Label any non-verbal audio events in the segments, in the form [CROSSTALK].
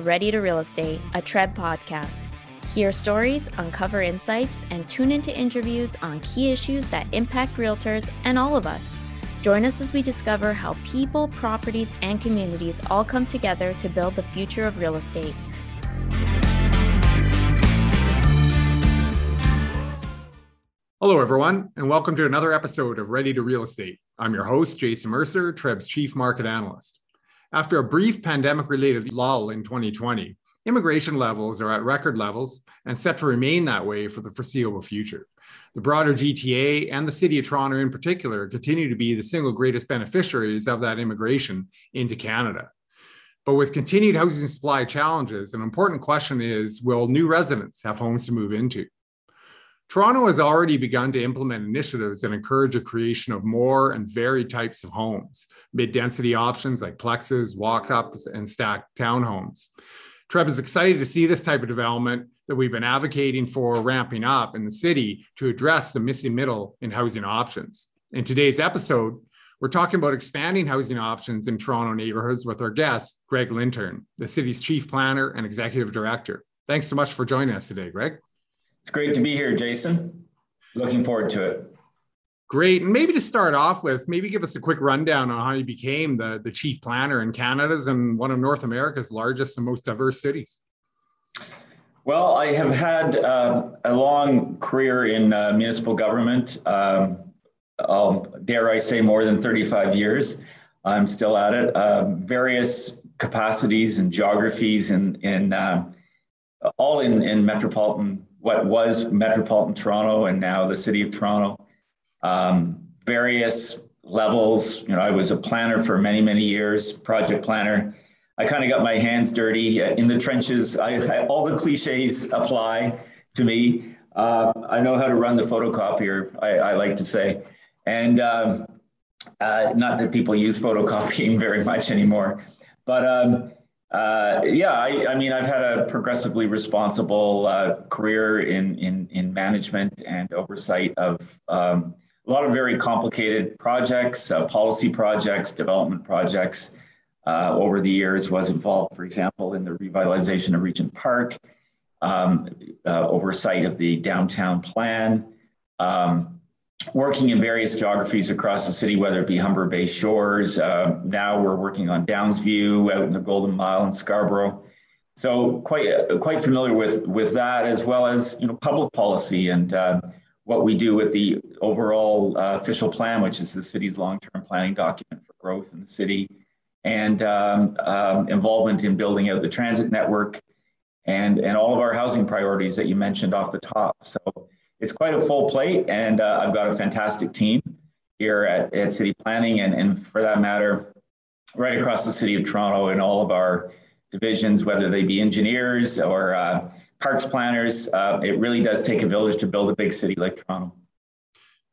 Ready to Real Estate, a TREB podcast. Hear stories, uncover insights, and tune into interviews on key issues that impact realtors and all of us. Join us as we discover how people, properties, and communities all come together to build the future of real estate. Hello, everyone, and welcome to another episode of Ready to Real Estate. I'm your host, Jason Mercer, TREB's Chief Market Analyst. After a brief pandemic related lull in 2020, immigration levels are at record levels and set to remain that way for the foreseeable future. The broader GTA and the City of Toronto in particular continue to be the single greatest beneficiaries of that immigration into Canada. But with continued housing supply challenges, an important question is will new residents have homes to move into? Toronto has already begun to implement initiatives that encourage the creation of more and varied types of homes, mid density options like plexes, walk ups, and stacked townhomes. TREB is excited to see this type of development that we've been advocating for ramping up in the city to address the missing middle in housing options. In today's episode, we're talking about expanding housing options in Toronto neighborhoods with our guest, Greg Lintern, the city's chief planner and executive director. Thanks so much for joining us today, Greg. It's great to be here, Jason. Looking forward to it. Great. And maybe to start off with, maybe give us a quick rundown on how you became the, the chief planner in Canada's and one of North America's largest and most diverse cities. Well, I have had uh, a long career in uh, municipal government. Um, dare I say, more than 35 years. I'm still at it. Uh, various capacities and geographies, and in, in uh, all in, in metropolitan what was Metropolitan Toronto and now the City of Toronto. Um, various levels. You know, I was a planner for many, many years, project planner. I kind of got my hands dirty in the trenches. I, I, all the cliches apply to me. Uh, I know how to run the photocopier, I, I like to say. And um, uh, not that people use photocopying [LAUGHS] very much anymore, but um, uh, yeah, I, I, mean, I've had a progressively responsible uh, career in, in, in management and oversight of um, a lot of very complicated projects, uh, policy projects, development projects. Uh, over the years, was involved, for example, in the revitalization of Regent Park, um, uh, oversight of the downtown plan. Um, working in various geographies across the city, whether it be Humber Bay Shores. Uh, now we're working on Downsview out in the Golden Mile in Scarborough. So quite quite familiar with with that as well as you know public policy and uh, what we do with the overall uh, official plan, which is the city's long-term planning document for growth in the city, and um, um, involvement in building out the transit network and and all of our housing priorities that you mentioned off the top. So it's quite a full plate, and uh, I've got a fantastic team here at, at City Planning, and, and for that matter, right across the city of Toronto in all of our divisions, whether they be engineers or uh, parks planners. Uh, it really does take a village to build a big city like Toronto.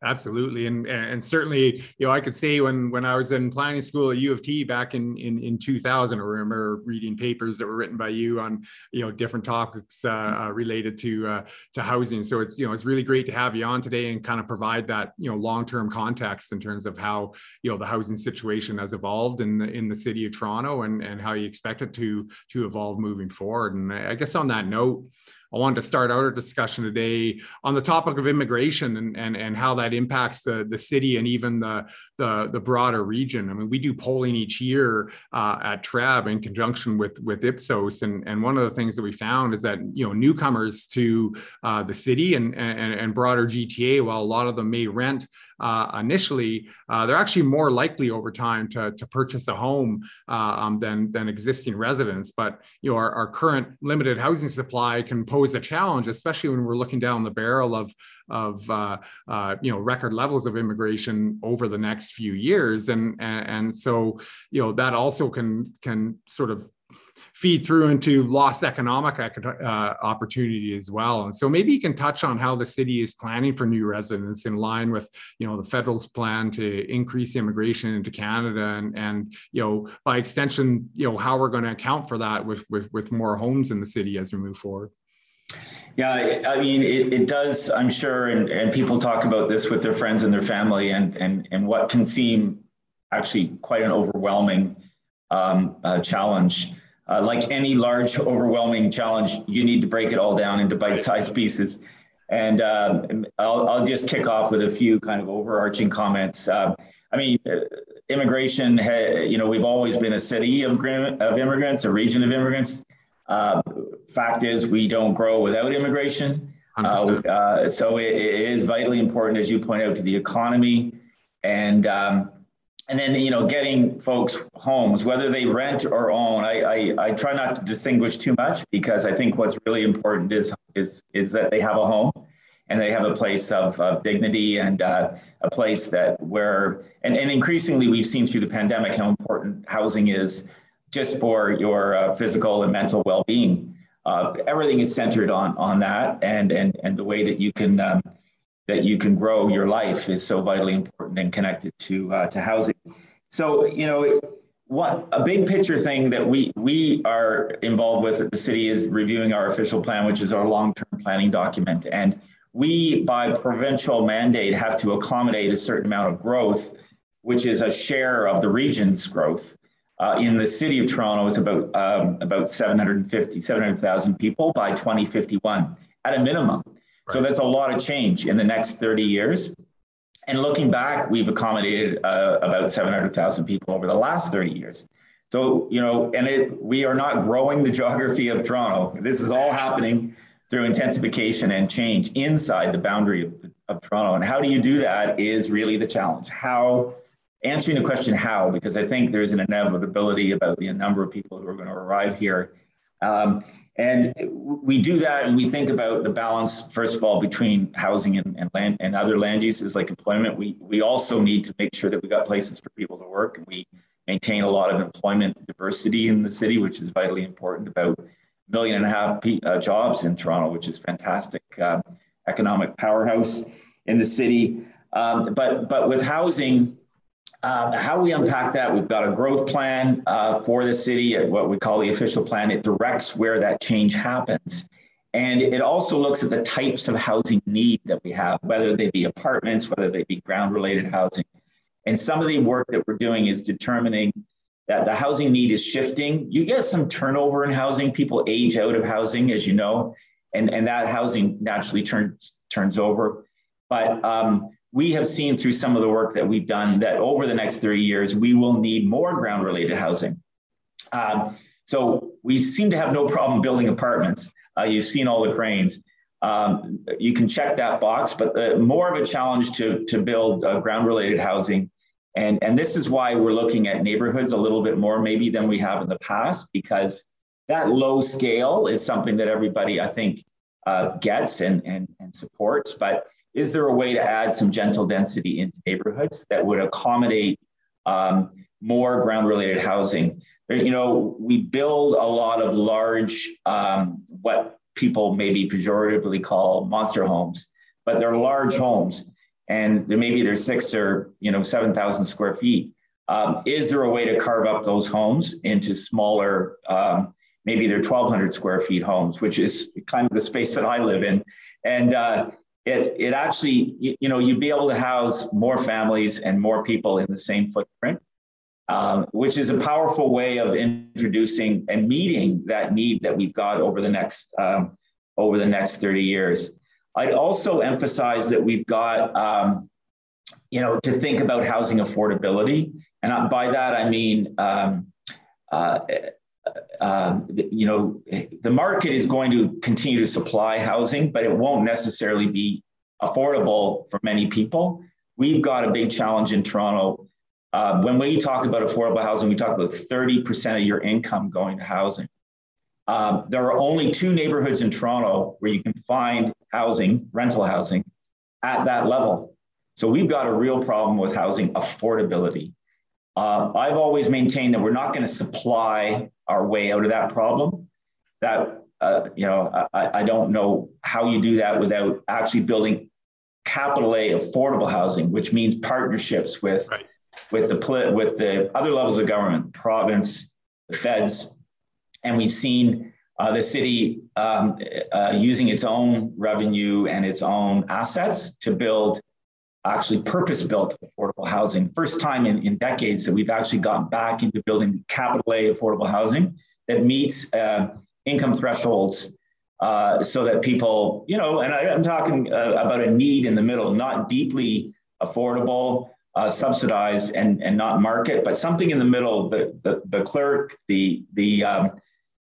Absolutely, and and certainly, you know, I could say when when I was in planning school at U of T back in in, in 2000, I remember reading papers that were written by you on you know different topics uh, uh, related to uh, to housing. So it's you know it's really great to have you on today and kind of provide that you know long term context in terms of how you know the housing situation has evolved in the in the city of Toronto and and how you expect it to to evolve moving forward. And I guess on that note. I wanted to start out our discussion today on the topic of immigration and, and, and how that impacts the, the city and even the, the, the broader region. I mean, we do polling each year uh, at TREB in conjunction with, with Ipsos. And, and one of the things that we found is that, you know, newcomers to uh, the city and, and, and broader GTA, while a lot of them may rent uh, initially, uh, they're actually more likely over time to, to purchase a home uh, um, than, than existing residents. But you know, our, our current limited housing supply can pose a challenge, especially when we're looking down the barrel of of uh, uh, you know record levels of immigration over the next few years, and, and and so you know that also can can sort of feed through into lost economic uh, opportunity as well. And so maybe you can touch on how the city is planning for new residents in line with, you know, the federal's plan to increase immigration into Canada and, and you know, by extension, you know, how we're going to account for that with, with, with more homes in the city as we move forward. Yeah, I mean, it, it does, I'm sure, and, and people talk about this with their friends and their family and, and, and what can seem actually quite an overwhelming um, uh, challenge uh, like any large, overwhelming challenge, you need to break it all down into bite-sized pieces. And uh, I'll, I'll just kick off with a few kind of overarching comments. Uh, I mean, uh, immigration, you know, we've always been a city of, of immigrants, a region of immigrants. Uh, fact is, we don't grow without immigration. Uh, uh, so it, it is vitally important, as you point out, to the economy, and um, and then you know getting folks homes, whether they rent or own. I, I I try not to distinguish too much because I think what's really important is is is that they have a home and they have a place of, of dignity and uh, a place that where and, and increasingly we've seen through the pandemic how important housing is just for your uh, physical and mental well-being uh, everything is centered on on that, and and and the way that you can um, that you can grow your life is so vitally important and connected to uh, to housing. So you know. What a big picture thing that we we are involved with at the city is reviewing our official plan, which is our long-term planning document. And we, by provincial mandate, have to accommodate a certain amount of growth, which is a share of the region's growth. Uh, in the city of Toronto, it's about um, about 750, 700,000 people by 2051 at a minimum. So that's a lot of change in the next 30 years. And looking back, we've accommodated uh, about 700,000 people over the last 30 years. So, you know, and it, we are not growing the [LAUGHS] geography of Toronto. This is all happening through intensification and change inside the boundary of, of Toronto. And how do you do that is really the challenge. How answering the question how, because I think there's an inevitability about the number of people who are going to arrive here. Um, and we do that and we think about the balance, first of all, between housing and, and land and other land uses like employment. We, we also need to make sure that we got places for people to work and we maintain a lot of employment diversity in the city, which is vitally important about a million and a half uh, jobs in Toronto, which is fantastic uh, economic powerhouse in the city. Um, but, but with housing, uh, how we unpack that, we've got a growth plan uh, for the city, at what we call the official plan. It directs where that change happens. And it also looks at the types of housing need that we have, whether they be apartments, whether they be ground related housing. And some of the work that we're doing is determining that the housing need is shifting. You get some turnover in housing, people age out of housing, as you know, and, and that housing naturally turns, turns over. But um, we have seen through some of the work that we've done that over the next three years, we will need more ground related housing. Um, so we seem to have no problem building apartments. Uh, you've seen all the cranes. Um, you can check that box, but uh, more of a challenge to, to build uh, ground related housing. And, and this is why we're looking at neighborhoods a little bit more maybe than we have in the past, because that low scale is something that everybody, I think, uh, gets and, and, and supports. But is there a way to add some gentle density into neighborhoods that would accommodate um, more ground related housing? You know, we build a lot of large, um, what people maybe pejoratively call monster homes, but they're large homes and maybe they're six or, you know, 7,000 square feet. Um, is there a way to carve up those homes into smaller, um, maybe they're 1,200 square feet homes, which is kind of the space that I live in. And uh, it, it actually, you, you, know, you'd be able to house more families and more people in the same footprint, um, which is a powerful way of introducing and meeting that need that we've got over the next um, over the next 30 years. I'd also emphasize that we've got, um, you know, to think about housing affordability, and by that I mean. Um, um, you know, the market is going to continue to supply housing, but it won't necessarily be affordable for many people. We've got a big challenge in Toronto. Uh, when we talk about affordable housing, we talk about 30% of your income going to housing. Um, there are only two neighborhoods in Toronto where you can find housing, rental housing, at that level. So we've got a real problem with housing affordability. Uh, I've always maintained that we're not going to supply our way out of that problem. That uh, you know, I, I don't know how you do that without actually building capital A affordable housing, which means partnerships with right. with the with the other levels of government, province, the feds, and we've seen uh, the city um, uh, using its own revenue and its own assets to build actually purpose-built affordable housing. First time in, in decades that we've actually gotten back into building capital A affordable housing that meets uh, income thresholds uh, so that people, you know, and I, am talking uh, about a need in the middle, not deeply affordable, uh, subsidized, and, and not market, but something in the middle. The the, the clerk, the the, um,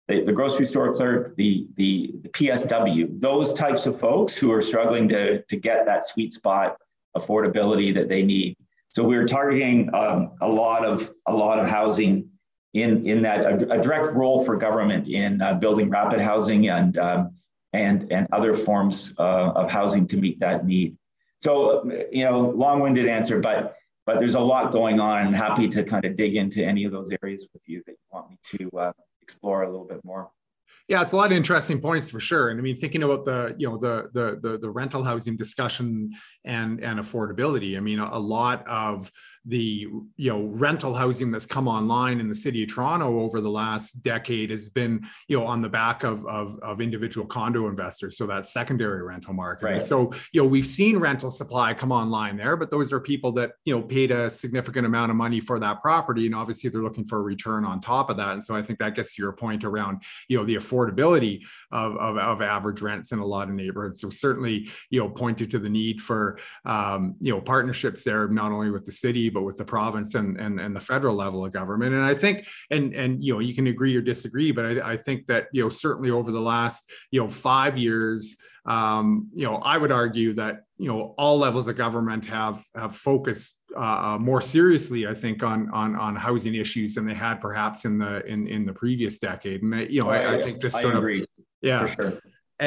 the, the grocery store clerk, the, the the PSW, those types of folks who are struggling to to get that sweet spot affordability that they need. So we're targeting um, a lot of a lot of housing in, in that a, a direct role for government in uh, building rapid housing and, um, and, and other forms uh, of housing to meet that need. So, you know, long-winded answer, but but there's a lot going on and happy to kind of dig into any of those areas with you that you want me to uh, explore a little bit more. Yeah, it's a lot of interesting points for sure. And I mean, thinking about the you know the the the, the rental housing discussion and and affordability. I mean, a, a lot of the you know rental housing that's come online in the city of Toronto over the last decade has been you know on the back of of, of individual condo investors, so that secondary rental market. Right. So you know we've seen rental supply come online there, but those are people that you know paid a significant amount of money for that property, and obviously they're looking for a return on top of that. And so I think that gets to your point around you know the affordability of of, of average rents in a lot of neighborhoods. So certainly you know pointed to the need for um, you know partnerships there, not only with the city but with the province and, and, and the federal level of government. And I think, and, and, you know, you can agree or disagree, but I, I think that, you know, certainly over the last, you know, five years, um, you know, I would argue that, you know, all levels of government have, have focused uh, more seriously, I think, on, on, on housing issues than they had perhaps in the, in, in the previous decade. And, you know, I, I, think just sort of, yeah. Sure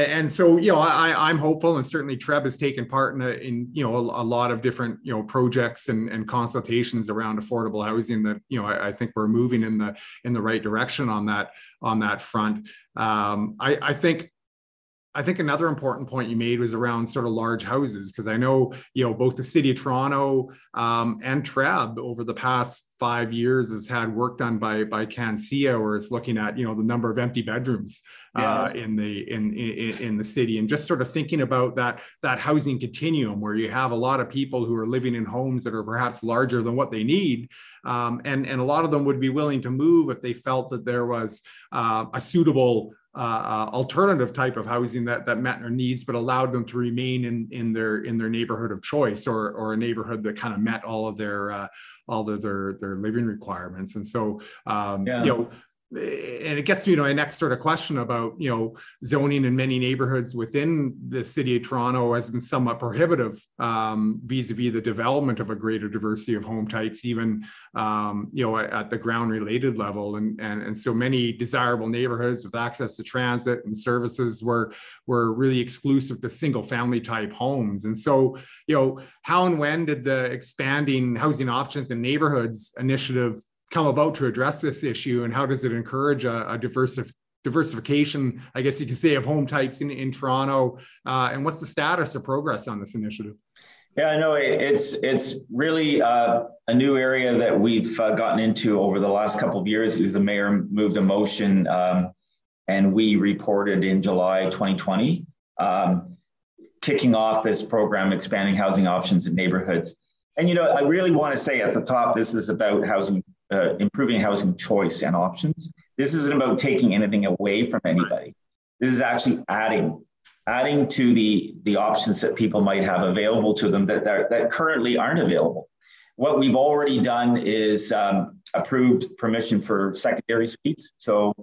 and, so you know I, I'm hopeful, and certainly Treb has taken part in, a, in you know a, a, lot of different you know projects and, and consultations around affordable housing. That you know I, I, think we're moving in the in the right direction on that on that front. Um, I, I think I think another important point you made was around sort of large houses, because I know, you know, both the city of Toronto um, and TREB over the past five years has had work done by by CANCEA, where it's looking at, you know, the number of empty bedrooms uh, in the in, in in the city, and just sort of thinking about that that housing continuum where you have a lot of people who are living in homes that are perhaps larger than what they need, um, and and a lot of them would be willing to move if they felt that there was uh, a suitable uh, alternative type of housing that that met their needs, but allowed them to remain in in their in their neighborhood of choice or or a neighborhood that kind of met all of their uh, all of their their living requirements. And so um, yeah. you know and it gets me to my next sort of question about you know zoning in many neighborhoods within the city of Toronto has been somewhat prohibitive um, vis-a-vis the development of a greater diversity of home types, even um, you know at, at, the ground related level, and, and and so many desirable neighborhoods with access to transit and services were were really exclusive to single family type homes, and so you know how and when did the expanding housing options in neighborhoods initiative come about to address this issue and how does it encourage a, a diversif- diversification, I guess you could say, of home types in, in Toronto? Uh, and what's the status or progress on this initiative? Yeah, no, it's it's really uh, a new area that we've uh, gotten into over the last couple of years. The mayor moved a motion, um, and we reported in July 2020, um, kicking off this program, expanding housing options in neighborhoods. And you know, I really want to say at the top, this is about housing uh, improving housing choice and options. This isn't about taking anything away from anybody. This is actually adding adding to the the options that people might have available to them that that, that currently aren't available. What we've already done is um, approved permission for secondary suites. So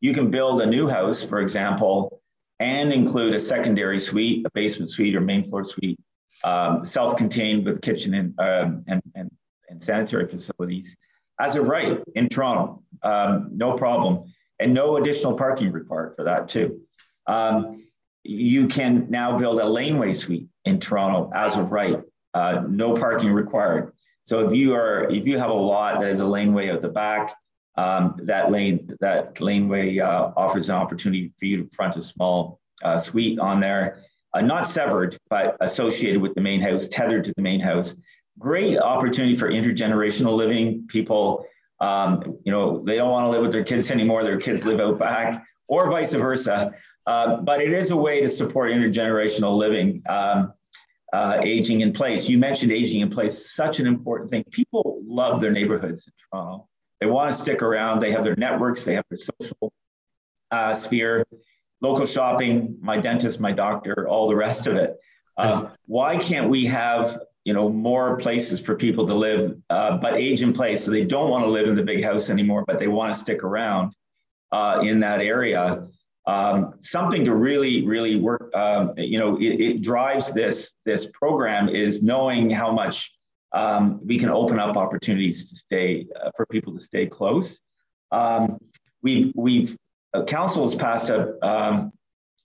you can build a new house, for example, and include a secondary suite, a basement suite or main floor suite, um, self-contained with kitchen and, um, and, and, and sanitary facilities as of right in Toronto, um, no problem. And no additional parking required for that too. Um, you can now build a laneway suite in Toronto as of right, uh, no parking required. So if you are, if you have a lot that is a laneway at the back, um, that lane, that laneway uh, offers an opportunity for you to front a small uh, suite on there, uh, not severed, but associated with the main house, tethered to the main house great opportunity for intergenerational living. People, um, you know, they don't want to live with their kids anymore. Their kids live out back, or vice versa. Uh, but it is a way to support intergenerational living, um, uh, aging in place. You mentioned aging in place, such an important thing. People love their neighborhoods in Toronto. They want to stick around. They have their networks, they have their social uh, sphere, local shopping, my dentist, my doctor, all the rest of it. Uh, why can't we have you know more places for people to live, uh, but age in place? So they don't want to live in the big house anymore, but they want to stick around uh, in that area. Um, something to really, really work. Um, you know, it, it, drives this this program is knowing how much um, we can open up opportunities to stay uh, for people to stay close. Um, we've we've uh, council has passed a, um,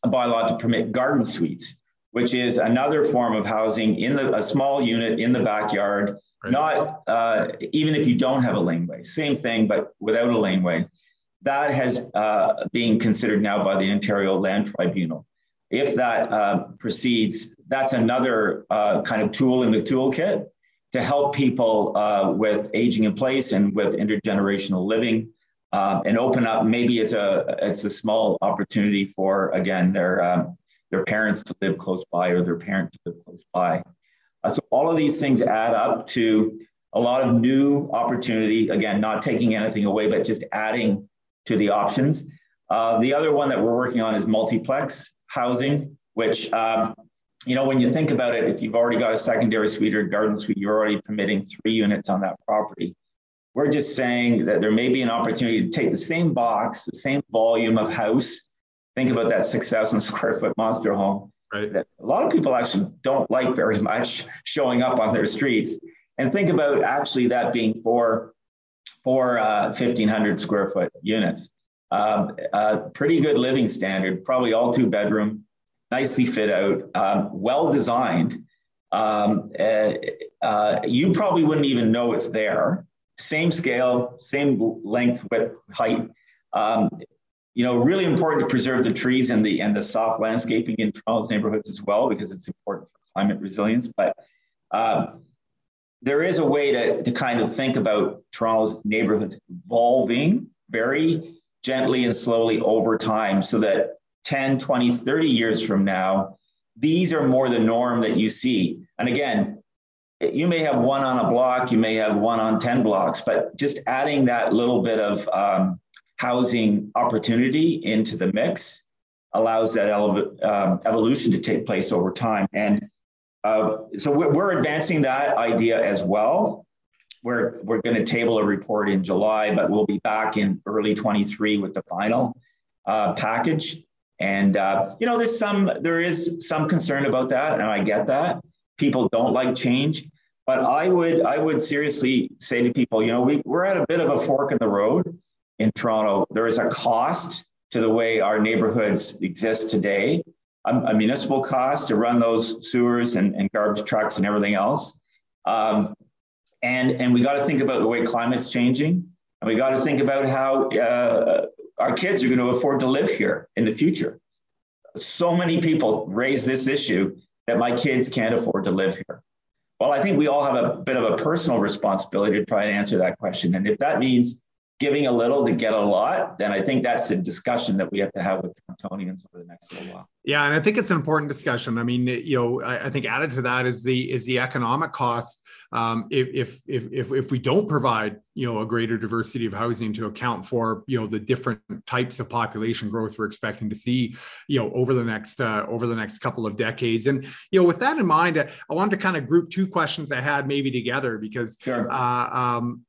a bylaw to permit garden suites, which is another form of housing in the, a small unit in the backyard. Right. Not uh, even if you don't have a laneway, same thing, but without a laneway. That has uh, being considered now by the Ontario Land Tribunal. If that uh, proceeds, that's another uh, kind of tool in the toolkit to help people uh, with aging in place and with intergenerational living um, and open up. Maybe it's a it's a small opportunity for again their um, their parents to live close by or their parent to live close by. Uh, so all of these things add up to a lot of new opportunity. Again, not taking anything away, but just adding to the options. Uh, the other one that we're working on is multiplex housing, which um, you know, when you think about it, if you've already got a secondary suite or garden suite, you're already permitting three units on that property. We're just saying that there may be an opportunity to take the same box, the same volume of house. Think about that 6,000 [LAUGHS] square foot monster home right. that a lot of people actually don't like very much [LAUGHS] showing up on their streets. And think about actually that being for, for uh, 1,500 square foot units. Uh, a pretty good living standard, probably all two bedroom, nicely fit out, um, well designed. Um, uh, uh, you probably wouldn't even know it's there. Same scale, same length, width, height. Um, you know, really important to preserve the trees and the and the soft landscaping in Toronto's neighborhoods as well because it's important for climate resilience. But uh, there is a way to, to kind of think about Toronto's neighborhoods evolving very gently and slowly over time so that 10, 20, 30 years from now, these are more the norm that you see. And again, you may have one on a block, you may have one on 10 blocks, but just adding that little bit of um, housing opportunity into the mix allows that ele- um, evolution to take place over time. And uh, so we're, we're advancing that idea as well. We're, we're going to table a report in July, but we'll be back in early 23 with the final uh, package. And uh, you know, there's some there is some concern about that, and I get that. People don't like change, but I would I would seriously say to people, you know, we, we're at a bit of a fork in the road in Toronto. There is a cost to the way our neighborhoods exist today, a, a municipal cost to run those sewers and, and garbage trucks and everything else. Um, and, and we got to think about the way climate's changing. And we got to think about how uh, our kids are going to afford to live here in the future. So many people raise this issue that my kids can't afford to live here. Well, I think we all have a bit of a personal responsibility to try and answer that question. And if that means giving a little to get a lot, then I think that's the discussion that we have to have with Torontonians for the next little while. Yeah, and I think it's an important discussion. I mean, you know, I, I think added to that is the is the economic cost. Um, if, if if if if we don't provide you know a greater diversity of housing to account for you know the different types of population growth we're expecting to see you know over the next uh, over the next couple of decades, and you know with that in mind, I wanted to kind of group two questions I had maybe together because sure. uh, um,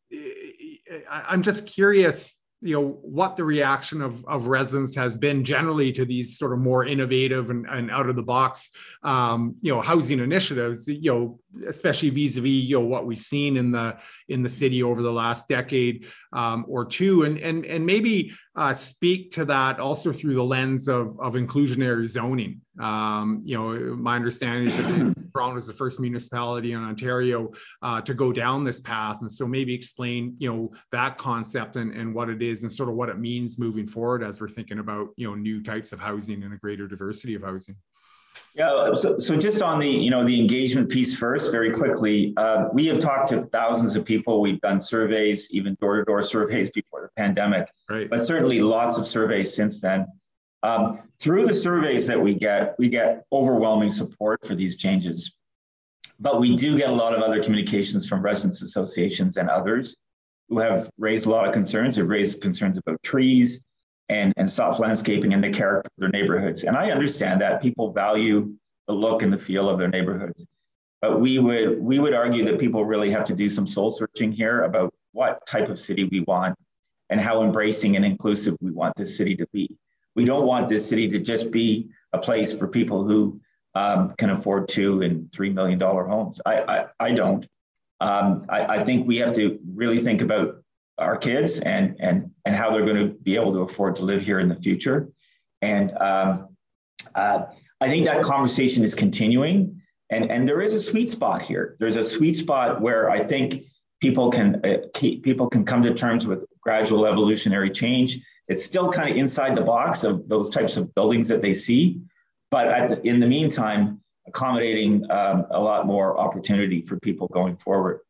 I'm just curious, you know, what the reaction of, of residents has been generally to these sort of more innovative and, and out of the box, um, you know, housing initiatives, you know, especially vis-a-vis, you know, what we've seen in the, in the city over the last decade um, or two, and, and, and maybe uh, speak to that also through the lens of, of inclusionary zoning. Um, you know, my understanding is that [CLEARS THROAT] Toronto is the first municipality in Ontario uh, to go down this path. And so maybe explain, you know, that concept and, and what it is and sort of what it means moving forward as we're thinking about, you know, new types of housing and a greater diversity of housing. Yeah, so, so just on the you know the engagement piece first, very quickly, uh, we have talked to thousands of people. We've done surveys, even door to door surveys before the pandemic, right. but certainly lots of surveys since then. Um, through the surveys that we get, we get overwhelming support for these changes. But we do get a lot of other communications from residents associations and others who have raised a lot of concerns. They've raised concerns about trees and, and soft landscaping and the character of their neighborhoods. And I understand that people value the look and the feel of their neighborhoods. But we would we would argue that people really have to do some soul searching here about what type of city we want and how embracing and inclusive we want this city to be. We don't want this city to just be a place for people who um, can afford two and three million dollar homes. I, I, I don't. Um, I, I think we have to really think about our kids and and and how they're going to be able to afford to live here in the future. And um, uh, I think that conversation is continuing, and and there is a sweet spot here. There's a sweet spot where I think people can uh, keep, people can come to terms with gradual evolutionary change. It's still kind of inside the box of those types of buildings that they see, but the, in the meantime, accommodating um, a lot more opportunity for people going forward.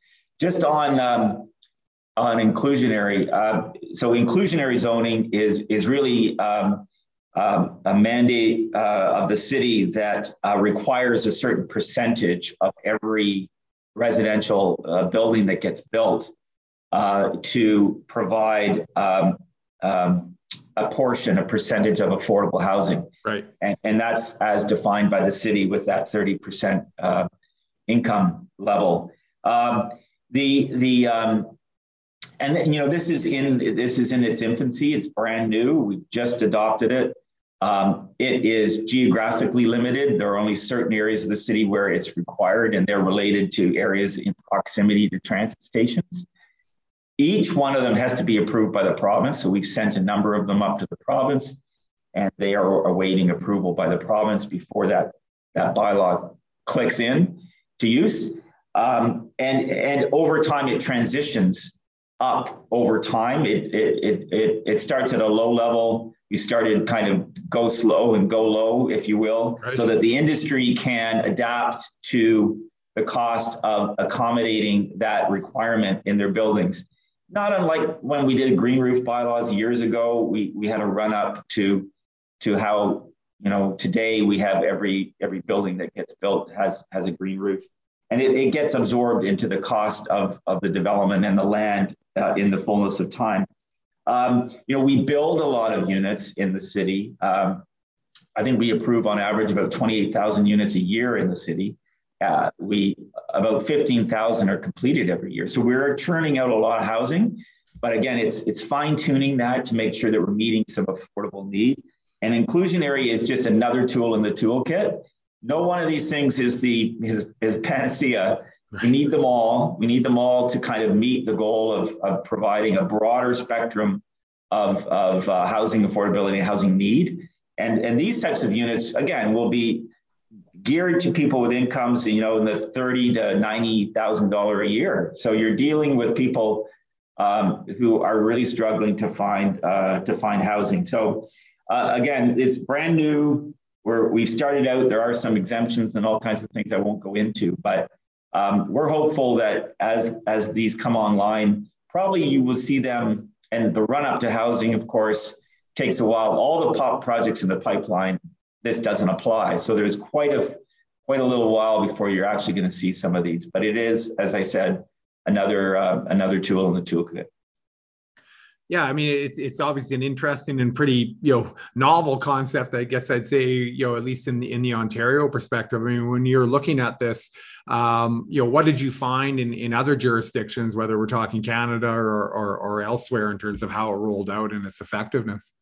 Just on um, on inclusionary, uh, so inclusionary zoning is is really um, um a mandate uh, of the city that uh, requires a certain percentage of every residential uh, building that gets built uh, to provide um, um, a portion, a percentage of affordable housing. Right. And, and that's as defined by the city with that 30% uh, income level. Um, the, the, um, and then, you know, this is in, this is in its infancy. It's brand new. We just adopted it. Um, it is geographically limited. There are only certain areas of the city where it's required, and they're related to areas in proximity to transit stations. Each one of them has to be approved by the province. So we've sent a number of them up to the province, and they are awaiting approval by the province before that, that bylaw clicks in to use. Um, and, and over time, it transitions up over time. It, it, it, it, it starts at a low level. We started kind of go slow and go low, if you will, right. so that the industry can adapt to the cost of accommodating that requirement in their buildings not unlike when we did green roof bylaws years ago, we, we had a run up to, to how, you know, today we have every, every building that gets built has, has a green roof. And it, it gets absorbed into the cost of, of the development and the land uh, in the fullness of time. Um, you know, we build a lot of units in the city. Um, I think we approve on average about 28,000 units a year in the city. Uh, we about 15,000 are completed every year. So we're churning out a lot of housing, but again, it's it's fine tuning that to make sure that we're meeting some affordable need. And inclusionary is just another tool in the toolkit. No one of these things is the is, is panacea. We need them all. We need them all to kind of meet the goal of, of providing a broader spectrum of, of uh, housing affordability and housing need. And, and these types of units, again, will be geared to people with incomes, you know, in the thirty to ninety thousand dollar a year. So you're dealing with people um, who are really struggling to find uh, to find housing. So uh, again, it's brand new. Where we've started out, there are some exemptions and all kinds of things I won't go into, but um, we're hopeful that as as these come online, probably you will see them. And the run up to housing, of course, takes a while. All the pop projects in the pipeline this doesn't apply. So there's quite a quite a little while before you're actually going to see some of these. But it is, as I said, another uh, another tool in the toolkit. Yeah, I mean it's it's obviously an interesting and pretty you know novel concept. I guess I'd say you know at least in the in the Ontario perspective. I mean, when you're looking at this, um, you know, what did you find in in other jurisdictions, whether we're talking Canada or, or or elsewhere, in terms of how it rolled out and its effectiveness?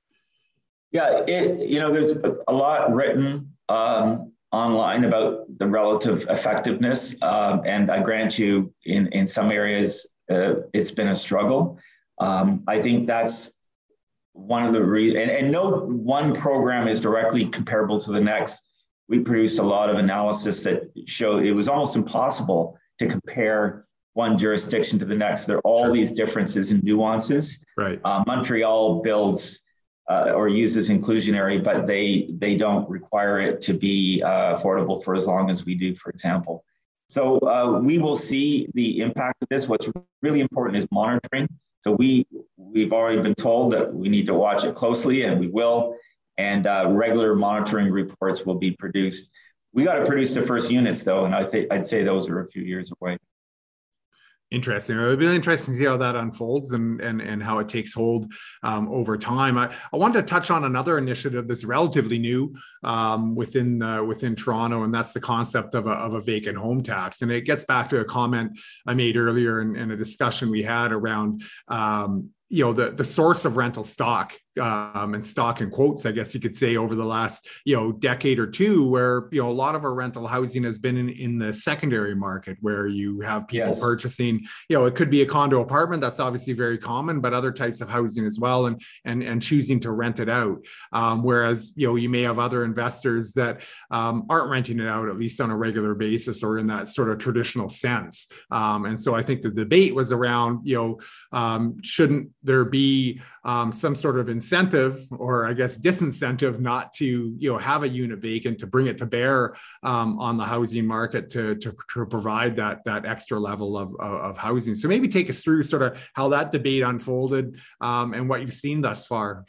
Yeah, it, you know, there's a lot written um, online about the relative effectiveness, um, and I grant you, in in some areas, uh, it's been a struggle. Um, I think that's one of the reasons, and, and no one program is directly comparable to the next. We produced a lot of analysis that showed it was almost impossible to compare one jurisdiction to the next. There are all sure. these differences and nuances. Right. Uh, Montreal builds uh, or uses inclusionary, but they they don't require it to be uh, affordable for as long as we do, for example. So uh, we will see the impact of this. What's really important is monitoring. So we we've already been told that we need to watch it closely, and we will. And uh, regular monitoring reports will be produced. We got to produce the first units though, and I think I'd say those are a few years away. Interesting. It would be interesting to see how that unfolds and and, and how it takes hold um, over time. I, I wanted to touch on another initiative that's relatively new um, within within Toronto, and that's the concept of a, of a vacant home tax. And it gets back to a comment I made earlier in, in a discussion we had around um, you know the the source of rental stock um, and stock and quotes, I guess you could say, over the last you know decade or two, where you know a lot of our rental housing has been in, in the secondary market, where you have people yes. purchasing. You know, it could be a condo apartment. That's obviously very common, but other types of housing as well, and and and choosing to rent it out. Um, whereas you know you may have other investors that um, aren't renting it out at least on a regular basis or in that sort of traditional sense. Um, and so I think the debate was around you know um, shouldn't there be um, some sort of incentive or I guess disincentive not to you know have a unit vacant to bring it to bear um, on the housing market to, to, to, provide that that extra level of, of, housing. So maybe take us through sort of how that debate unfolded um, and what you've seen thus far.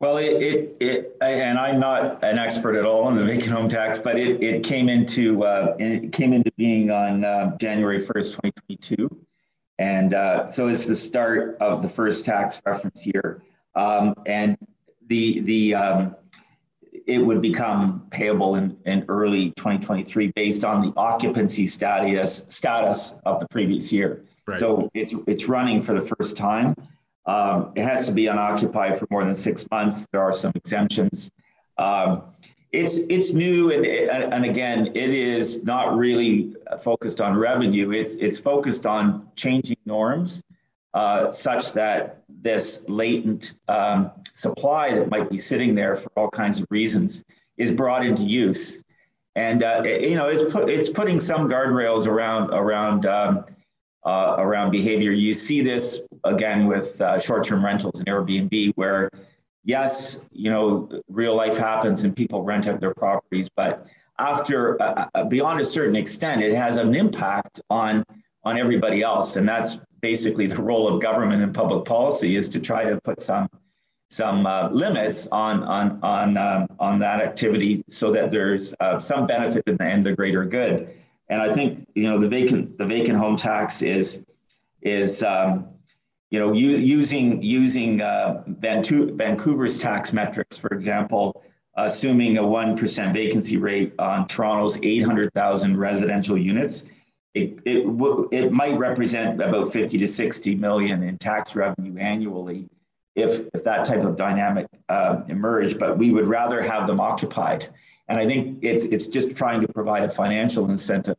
Well, it, it, it, and I'm not an expert at all on the vacant home tax, but it, it came into uh, it came into being on uh, January 1st, 2022. And uh, so it's the start of the first tax reference year. Um, and the, the, um, it would become payable in, in early 2023 based on the occupancy status, status of the previous year. Right. So it's, it's running for the first time. Um, it has to be unoccupied for more than six months. There are some exemptions. Um, it's it's new and and again it is not really focused on revenue. It's it's focused on changing norms uh, such that this latent um, supply that might be sitting there for all kinds of reasons is brought into use. And uh, it, you know it's put it's putting some guardrails around around um, uh, around behavior. You see this again with uh, short-term rentals and airbnb where yes, you know, real life happens and people rent out their properties, but after uh, uh, beyond a certain extent, it has an impact on on everybody else, and that's basically the role of government and public policy is to try to put some some uh, limits on on on um, on that activity so that there's uh, some benefit in the end, the greater good. And I think you know the vacant the vacant home tax is is um, you know, using using uh, Vancouver's tax metrics, for example, assuming a one percent vacancy rate on Toronto's 800,000 residential units, it it, w- it might represent about 50 to 60 million in tax revenue annually if if that type of dynamic uh, emerged. But we would rather have them occupied, and I think it's it's just trying to provide a financial incentive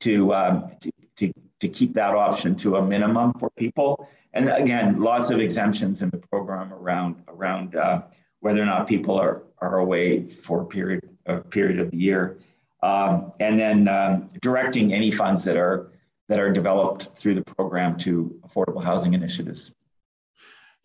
to um, to, to to keep that option to a minimum for people and again, lots of exemptions in the program around around uh, whether or not people are are away for a period a period of the year, um, and then um, directing any funds that are that are developed through the program to affordable housing initiatives.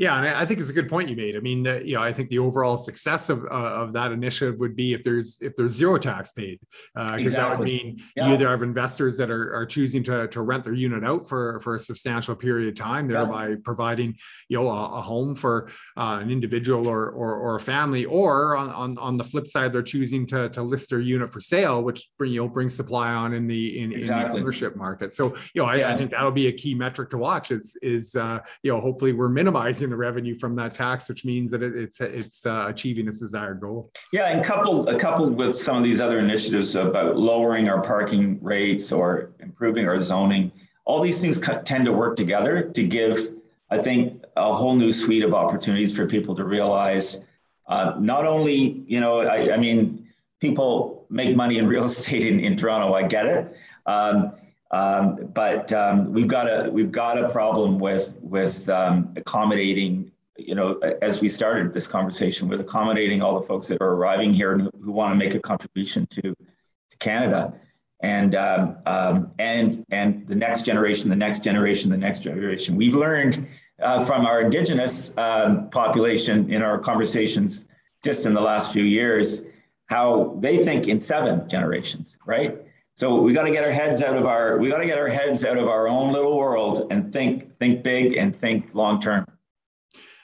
Yeah, and I think it's a good point you made. I mean, you know, I think the overall success of, uh, of that initiative would be if there's if there's zero tax paid, because uh, exactly. that would mean yeah. you either have investors that are, are choosing to, to rent their unit out for, for a substantial period of time, thereby yeah. providing you know a, a home for uh, an individual or, or, or a family, or on, on, on the flip side, they're choosing to, to list their unit for sale, which bring you know brings supply on in the in, exactly. in the ownership market. So you know, I, yeah. I think that'll be a key metric to watch. Is is uh, you know hopefully we're minimizing the revenue from that tax, which means that it, it's it's uh, achieving its desired goal. Yeah, and coupled coupled with some of these other initiatives about lowering our parking rates or improving our zoning, all these things tend to work together to give, I think, a whole new suite of opportunities for people to realize. Uh, not only, you know, I, I, mean, people make money in real [LAUGHS] estate in, in Toronto. I get it. Um, um, but um, we've got a we've got a problem with with um, accommodating you know, as we started this conversation with accommodating all the folks that are arriving here and who, who want to make a contribution to, to Canada, and um, um, and and the next generation, the next generation, the next generation. We've learned uh, from our Indigenous um, population in our conversations just in the last few years how they think in seven generations, right? So we got to get our heads out of our we got to get our heads out of our own little world and think think big and think long term.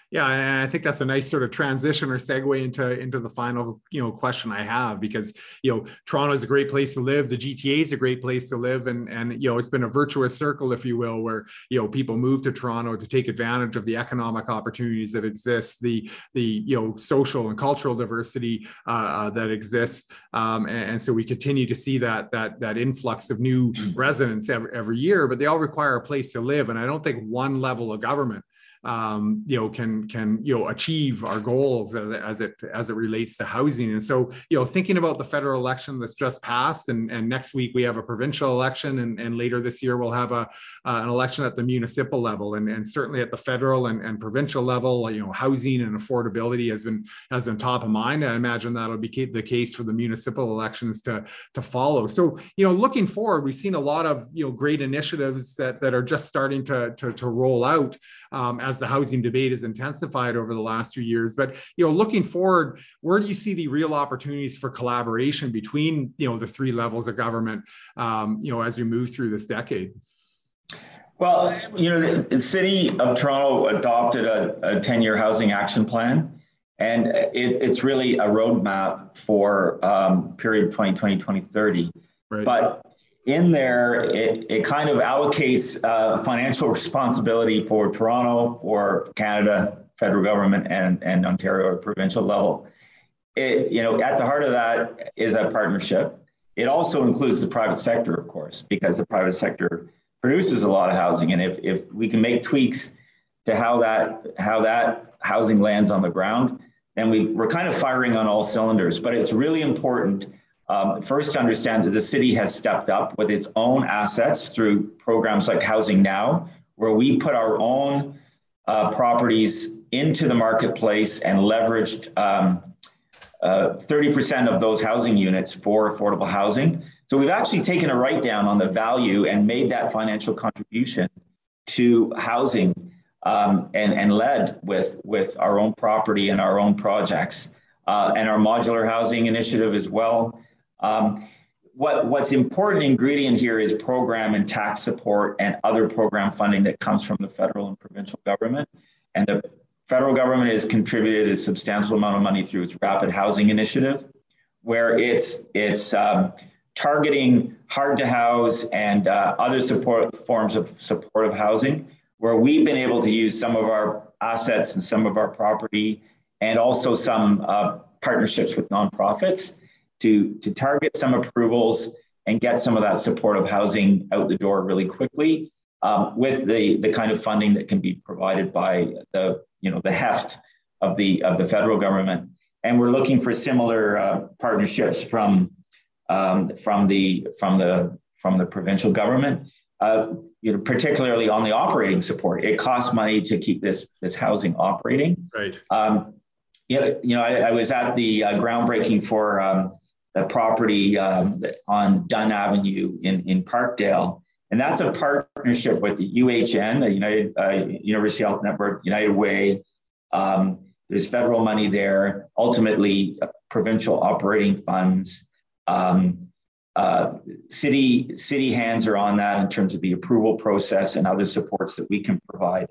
Yeah, and I think that's a nice sort of transition or segue into into the final you know question I have because you know Toronto is a great place to live, the GTA is a great place to live, and and you know it's been a virtuous circle, if you will, where you know people move to Toronto to take advantage of the economic opportunities that exist, the the you know social and cultural diversity uh, uh, that exists, um, and, and, so we continue to see that that that influx of new residents every, every year, but they all require a place to live, and I don't think one level of government um, you know can can you know achieve our goals as it as it relates to housing. And so you know thinking about the federal election that's just passed and, and next week we have a provincial election and, and later this year we'll have a uh, an election at the municipal level. And, and certainly at the federal and, and provincial level you know housing and affordability has been has been top of mind. I imagine that'll be the case for the municipal elections to to follow. So you know looking forward we've seen a lot of you know great initiatives that that are just starting to to, to roll out um, as the housing debate has intensified over the last few years. But you know, looking forward, where do you see the real opportunities for collaboration between you know the three levels of government? Um, you know, as we move through this decade. Well, you know, the, city of Toronto adopted a 10 year housing action plan, and it, it's really a roadmap for um, period 2020 2030. Right. But in there, it, it kind of allocates uh, financial responsibility for Toronto, for Canada, federal government, and, and Ontario or provincial level. It, you know, at the heart of that is a partnership. It also includes the private sector, of course, because the private sector produces a lot of housing. And if, if we can make tweaks to how that how that housing lands on the ground, then we, we're kind of firing on all cylinders. But it's really important um, first, to understand that the city has stepped up with its own assets through programs like Housing Now, where we put our own uh, properties into the marketplace and leveraged um, uh, 30% of those housing units for affordable housing. So we've actually taken a write down on the value and made that financial contribution to housing um, and, and led with, with our own property and our own projects. Uh, and our modular housing initiative as well. Um, what, what's important ingredient here is program and tax support and other program funding that comes from the federal and provincial government. And the federal government has contributed a substantial amount of money through its rapid housing initiative, where it's, it's um, targeting hard to house and uh, other support forms of supportive housing, where we've been able to use some of our assets and some of our property and also some uh, partnerships with nonprofits to, to target some approvals and get some of that supportive housing out the door really quickly um, with the, the kind of funding that can be provided by the, you know, the heft of the, of the federal government. And we're looking for similar uh, partnerships from, um, from, the, from, the, from the provincial government. Uh, you know, particularly on the operating support, it costs money to keep this this housing operating. Right. Um, you know, you know, I, I was at the uh, groundbreaking for um, the property um, on Dunn Avenue in, in Parkdale. And that's a partnership with the UHN, the United uh, University Health Network, United Way. Um, there's federal money there, ultimately uh, provincial operating funds. Um, uh, city city hands are on that in terms of the approval process and other supports that we can provide.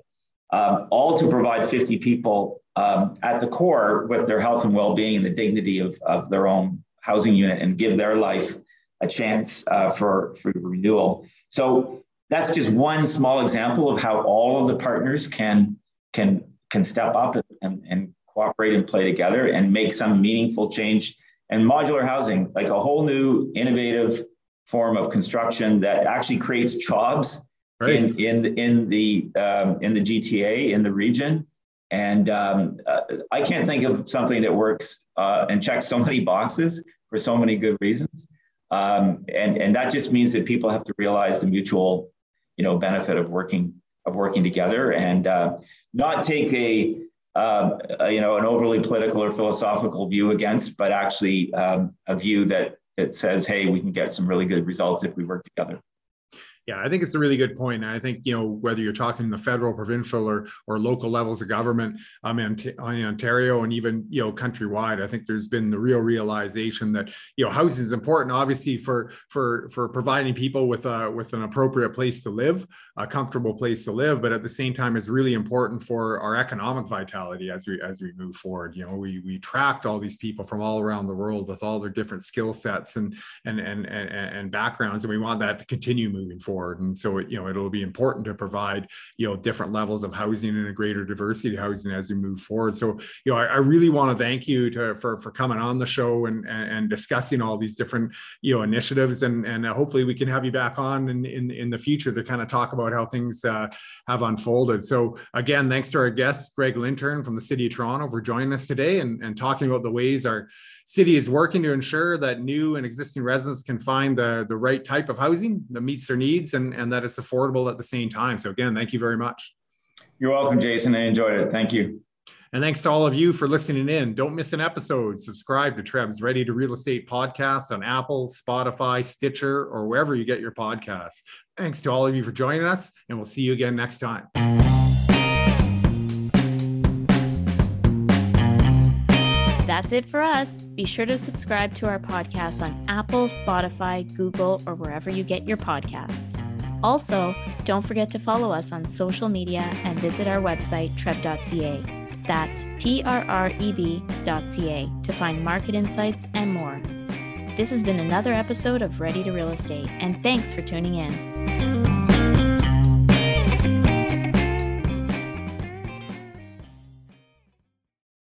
Um, all to provide 50 people um, at the core with their health and well-being and the dignity of, of their own housing unit and give their life a chance uh, for, for renewal. So that's just one small example of how all of the partners can, can, can step up and, and cooperate and play together and make some meaningful change. And modular housing, like a whole new innovative form of construction that actually creates jobs right. in, in, in, the, um, in the GTA, in the region. And um, uh, I can't think of something that works uh, and checks so many boxes for so many good reasons. Um, and, and that just means that people have to realize the mutual, you know, benefit of working of working together and uh, not take a, uh, a, you know, an overly political or philosophical view against, but actually um, a view that that says, hey, we can get some really good results if we work together. Yeah, I think it's a really good point. And I think, you know, whether you're talking the federal, provincial, or or local levels of government um, in Ontario and even, you know, countrywide, I think there's been the real realization that, you know, housing is important, obviously, for for for providing people with a with an appropriate place to live, a comfortable place to live, but at the same time is really important for our economic vitality as we as we move forward. You know, we we attract all these people from all around the world with all their different skill sets and and and and, and backgrounds, and we want that to continue moving forward forward. And so, it, you know, it'll be important to provide, you know, different levels of housing and a greater diversity of housing as we move forward. So, you know, I, I really want to thank you to, for, for coming on the show and, and discussing all these different, you know, initiatives. And, and hopefully we can have you back on in, in, in the future to kind of talk about how things uh, have unfolded. So again, thanks to our guest, Gregg Lintern from the City of Toronto for joining us today and, and talking about the ways our city is working to ensure that new and existing residents can find the, the right type of housing that meets their needs and, and that it's affordable at the same time. So again, thank you very much. You're welcome, Jason. I enjoyed it. Thank you. And thanks to all of you for listening in. Don't miss an episode. Subscribe to TRREB's Ready to Real Estate podcast on Apple, Spotify, Stitcher, or wherever you get your podcasts. Thanks to all of you for joining us, and we'll see you again next time. That's it for us. Be sure to subscribe to our podcast on Apple, Spotify, Google, or wherever you get your podcasts. Also, don't forget to follow us on social media and visit our website, trreb.ca. That's T R R E B.ca to find market insights and more. This has been another episode of Ready to Real Estate, and thanks for tuning in.